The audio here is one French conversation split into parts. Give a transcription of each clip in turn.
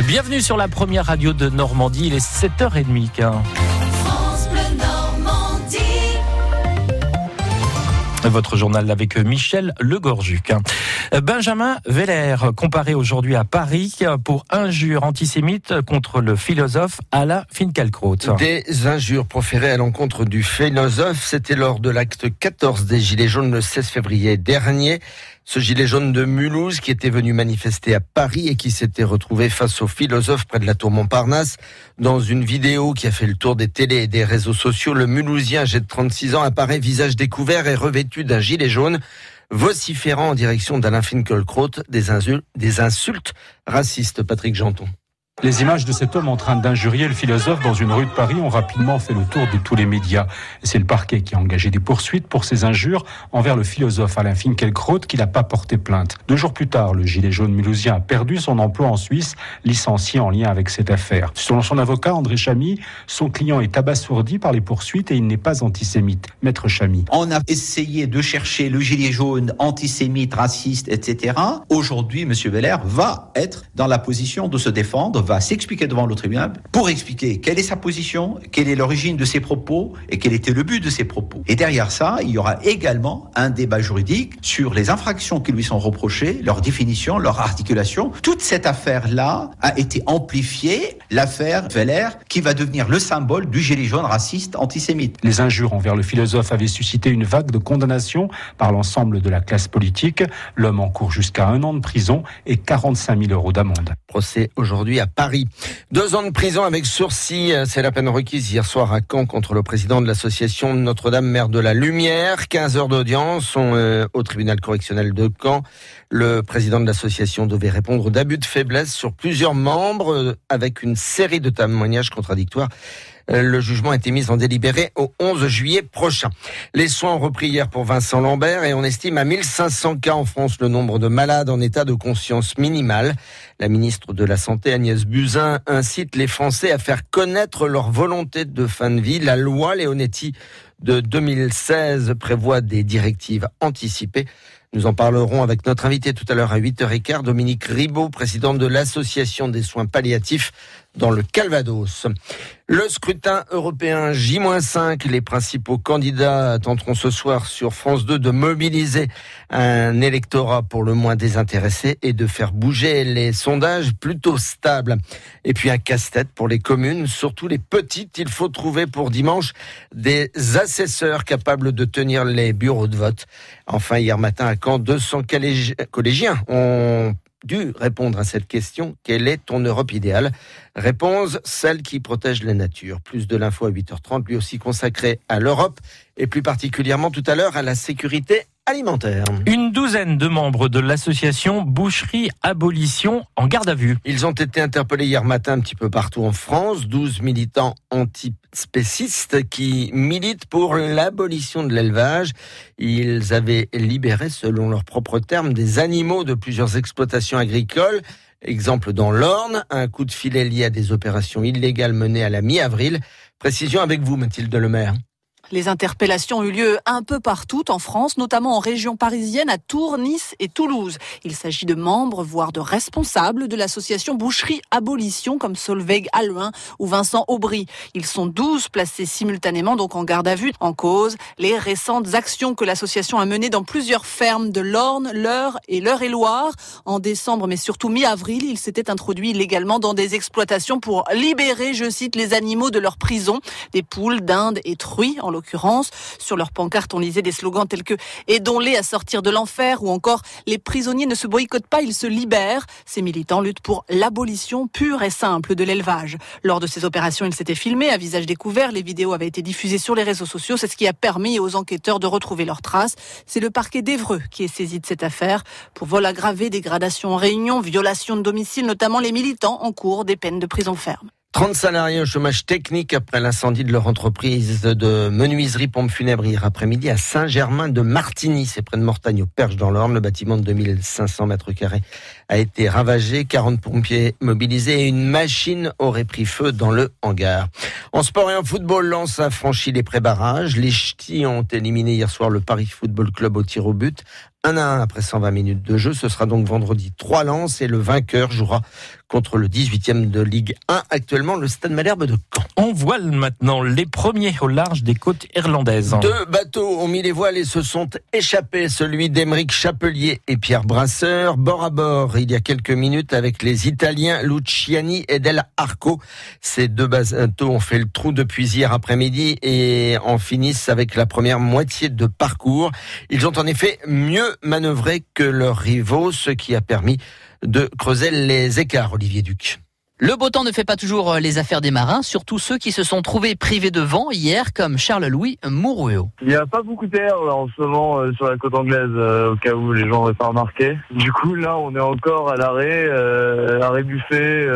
Bienvenue sur la première radio de Normandie, il est 7h30. Votre journal avec Michel Legorjuc. Benjamin Veller, comparé aujourd'hui à Paris pour injures antisémites contre le philosophe Alain Finkielkraut. Des injures proférées à l'encontre du philosophe, c'était lors de l'acte 14 des Gilets jaunes le 16 février dernier. Ce gilet jaune de Mulhouse qui était venu manifester à Paris et qui s'était retrouvé face au philosophe près de la tour Montparnasse. Dans une vidéo qui a fait le tour des télés et des réseaux sociaux, le Mulhousien âgé de 36 ans apparaît visage découvert et revêtu d'un gilet jaune vociférant en direction d'Alain Finkielkraut des insultes racistes. Patrick Janton. Les images de cet homme en train d'injurier le philosophe dans une rue de Paris ont rapidement fait le tour de tous les médias. C'est le parquet qui a engagé des poursuites pour ces injures envers le philosophe Alain Finkielkraut qui n'a pas porté plainte. Deux jours plus tard, le gilet jaune mulhousien a perdu son emploi en Suisse, licencié en lien avec cette affaire. Selon son avocat André Chamy, son client est abasourdi par les poursuites et il n'est pas antisémite. Maître Chamy. On a essayé de chercher le gilet jaune antisémite, raciste, etc. Aujourd'hui, M. Veller va être dans la position de se défendre, va s'expliquer devant le tribunal pour expliquer quelle est sa position, quelle est l'origine de ses propos et quel était le but de ses propos. Et derrière ça, il y aura également un débat juridique sur les infractions qui lui sont reprochées, leur définition, leur articulation. Toute cette affaire-là a été amplifiée, l'affaire Veller, qui va devenir le symbole du gilet jaune raciste antisémite. Les injures envers le philosophe avaient suscité une vague de condamnation par l'ensemble de la classe politique. L'homme encourt jusqu'à un an de prison et 45 000 euros d'amende. Procès aujourd'hui à Paris. Deux ans de prison avec sursis, euh, c'est la peine requise hier soir à Caen contre le président de l'association Notre-Dame Mère de la Lumière. 15 heures d'audience euh, au tribunal correctionnel de Caen. Le président de l'association devait répondre d'abus de faiblesse sur plusieurs membres euh, avec une série de témoignages contradictoires. Le jugement a été mis en délibéré au 11 juillet prochain. Les soins ont repris hier pour Vincent Lambert et on estime à 1500 cas en France le nombre de malades en état de conscience minimale. La ministre de la Santé, Agnès Buzyn, incite les Français à faire connaître leur volonté de fin de vie. La loi Leonetti de 2016 prévoit des directives anticipées. Nous en parlerons avec notre invité tout à l'heure à 8h15, Dominique Ribaud, président de l'Association des soins palliatifs dans le Calvados. Le scrutin européen J-5, les principaux candidats tenteront ce soir sur France 2 de mobiliser un électorat pour le moins désintéressé et de faire bouger les sondages plutôt stables. Et puis un casse-tête pour les communes, surtout les petites. Il faut trouver pour dimanche des assesseurs capables de tenir les bureaux de vote. Enfin, hier matin à Caen, 200 collégiens ont dû répondre à cette question. Quelle est ton Europe idéale? Réponse, celle qui protège la nature. Plus de l'info à 8h30, lui aussi consacré à l'Europe et plus particulièrement tout à l'heure à la sécurité alimentaire. Une douzaine de membres de l'association Boucherie Abolition en garde à vue. Ils ont été interpellés hier matin un petit peu partout en France. 12 militants antispécistes qui militent pour l'abolition de l'élevage. Ils avaient libéré, selon leurs propres termes, des animaux de plusieurs exploitations agricoles. Exemple dans l'Orne, un coup de filet lié à des opérations illégales menées à la mi-avril. Précision avec vous, Mathilde Lemaire. Les interpellations ont eu lieu un peu partout en France, notamment en région parisienne, à Tours, Nice et Toulouse. Il s'agit de membres, voire de responsables de l'association Boucherie Abolition, comme Solveig Alluin ou Vincent Aubry. Ils sont 12 placés simultanément, donc en garde à vue, en cause les récentes actions que l'association a menées dans plusieurs fermes de l'Orne, l'Eure et l'Eure-et-Loire. En décembre, mais surtout mi-avril, ils s'étaient introduits illégalement dans des exploitations pour libérer, je cite, les animaux de leur prison, des poules, dindes et truies, en l'occurrence. Sur leur pancarte, on lisait des slogans tels que Aidons-les à sortir de l'enfer ou encore Les prisonniers ne se boycottent pas, ils se libèrent. Ces militants luttent pour l'abolition pure et simple de l'élevage. Lors de ces opérations, ils s'étaient filmés à visage découvert. Les vidéos avaient été diffusées sur les réseaux sociaux. C'est ce qui a permis aux enquêteurs de retrouver leurs traces. C'est le parquet d'Evreux qui est saisi de cette affaire pour vol aggravé, dégradation en réunion, violation de domicile, notamment les militants en cours des peines de prison ferme. 30 salariés au chômage technique après l'incendie de leur entreprise de menuiserie pompe funèbre hier après-midi à Saint-Germain de Martigny, c'est près de Mortagne au Perche dans l'Orne. Le bâtiment de 2500 mètres carrés a été ravagé. 40 pompiers mobilisés et une machine aurait pris feu dans le hangar. En sport et en football, Lens a franchi les pré-barrages. Les Ch'tis ont éliminé hier soir le Paris Football Club au tir au but. 1 à 1 après 120 minutes de jeu. Ce sera donc vendredi 3 Lens et le vainqueur jouera contre le 18e de Ligue 1, actuellement le Stade Malherbe de Caen. On voile maintenant les premiers au large des côtes irlandaises. Deux bateaux ont mis les voiles et se sont échappés, celui d'Emeric Chapelier et Pierre Brasseur, bord à bord il y a quelques minutes avec les Italiens Luciani et Del Arco. Ces deux bateaux ont fait le trou depuis hier après-midi et en finissent avec la première moitié de parcours. Ils ont en effet mieux manœuvré que leurs rivaux, ce qui a permis de creuser les écarts, Olivier Duc. Le beau temps ne fait pas toujours euh, les affaires des marins, surtout ceux qui se sont trouvés privés de vent hier, comme Charles-Louis Mourouet. Il n'y a pas beaucoup d'air en ce moment euh, sur la côte anglaise, euh, au cas où les gens n'auraient pas remarqué. Du coup, là, on est encore à l'arrêt, arrêt buffet,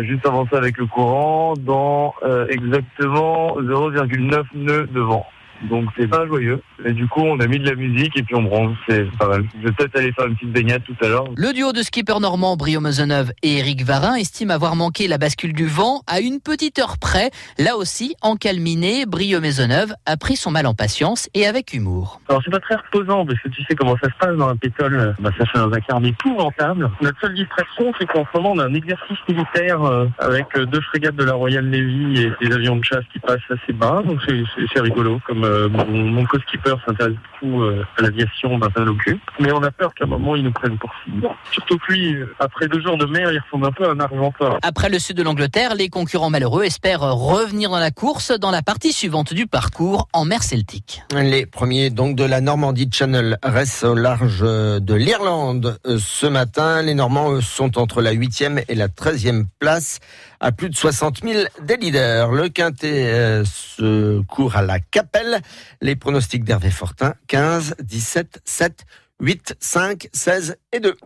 juste avancé avec le courant, dans exactement 0,9 nœuds de vent. Donc c'est pas joyeux. Et du coup, on a mis de la musique et puis on bronze. C'est pas mal. Je vais peut-être aller faire une petite baignade tout à l'heure. Le duo de skipper normand Brio Mazeneuve et Eric Varin estime avoir manqué la bascule du vent à une petite heure près. Là aussi, en calminé, Brio Mazeneuve a pris son mal en patience et avec humour. Alors c'est pas très reposant parce que tu sais comment ça se passe dans un pétole. Bah, ça fait un vacarme épouvantable. Notre seule distraction, c'est qu'en ce moment, on a un exercice militaire euh, avec euh, deux frégates de la Royal Navy et des avions de chasse qui passent assez bas. Donc c'est rigolo comme euh, mon, mon co-skipper s'intéresse beaucoup euh, à l'aviation cul. Mais on a peur qu'à un moment, ils nous prennent pour cible. Surtout que lui, euh, après deux jours de mer, il ressemble un peu à un argentin. Après le sud de l'Angleterre, les concurrents malheureux espèrent revenir dans la course dans la partie suivante du parcours en mer Celtique. Les premiers donc de la Normandie Channel restent au large de l'Irlande ce matin. Les Normands sont entre la 8e et la 13e place à plus de 60 000 des leaders. Le quintet se court à la Capelle. Les pronostics d'Hervé Fortin, 15, 17, 7, 8, 5, 16 et 2.